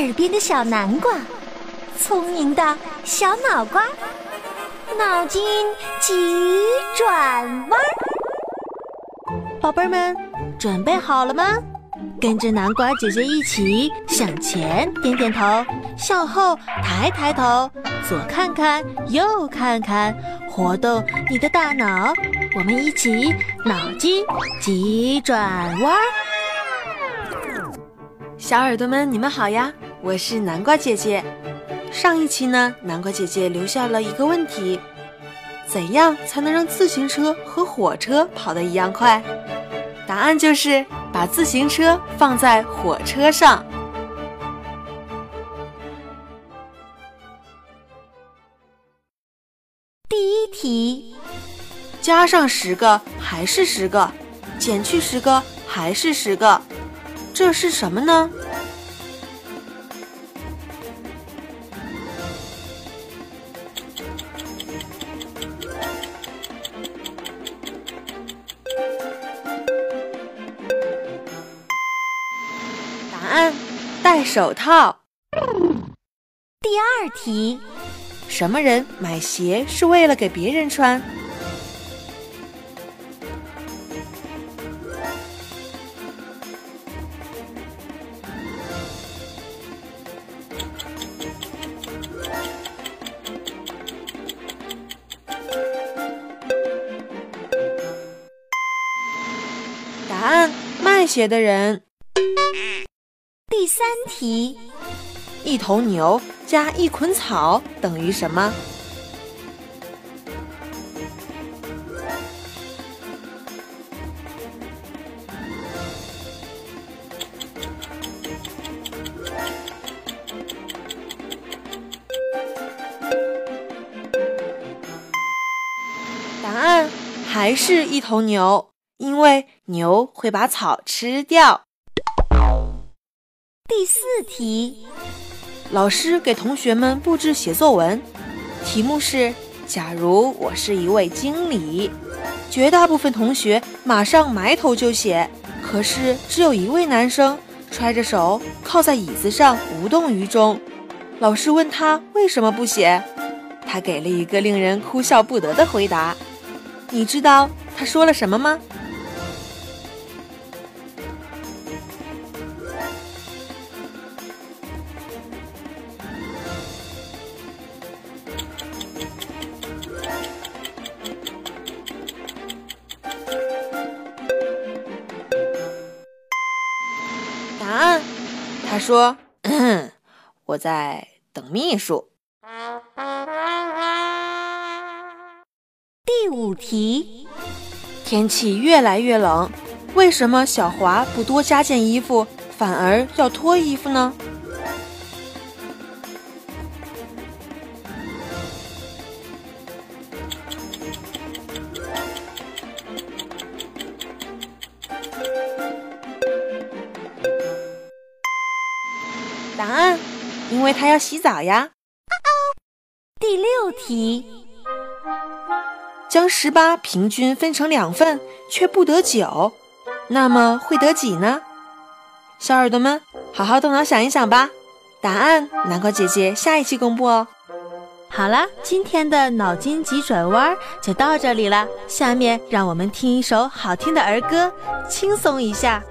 耳边的小南瓜，聪明的小脑瓜，脑筋急转弯。宝贝儿们，准备好了吗？跟着南瓜姐姐一起向前点点头，向后抬抬头，左看看，右看看，活动你的大脑。我们一起脑筋急转弯。小耳朵们，你们好呀！我是南瓜姐姐。上一期呢，南瓜姐姐留下了一个问题：怎样才能让自行车和火车跑得一样快？答案就是把自行车放在火车上。第一题，加上十个还是十个，减去十个还是十个，这是什么呢？手套。第二题，什么人买鞋是为了给别人穿？答案：卖鞋的人。第三题，一头牛加一捆草等于什么？答案还是一头牛，因为牛会把草吃掉。第四题，老师给同学们布置写作文，题目是：假如我是一位经理。绝大部分同学马上埋头就写，可是只有一位男生揣着手靠在椅子上无动于衷。老师问他为什么不写，他给了一个令人哭笑不得的回答。你知道他说了什么吗？他说：“我在等秘书。”第五题，天气越来越冷，为什么小华不多加件衣服，反而要脱衣服呢？答案，因为他要洗澡呀。第六题，将十八平均分成两份，却不得九，那么会得几呢？小耳朵们，好好动脑想一想吧。答案，南瓜姐姐下一期公布哦。好啦，今天的脑筋急转弯就到这里了。下面让我们听一首好听的儿歌，轻松一下。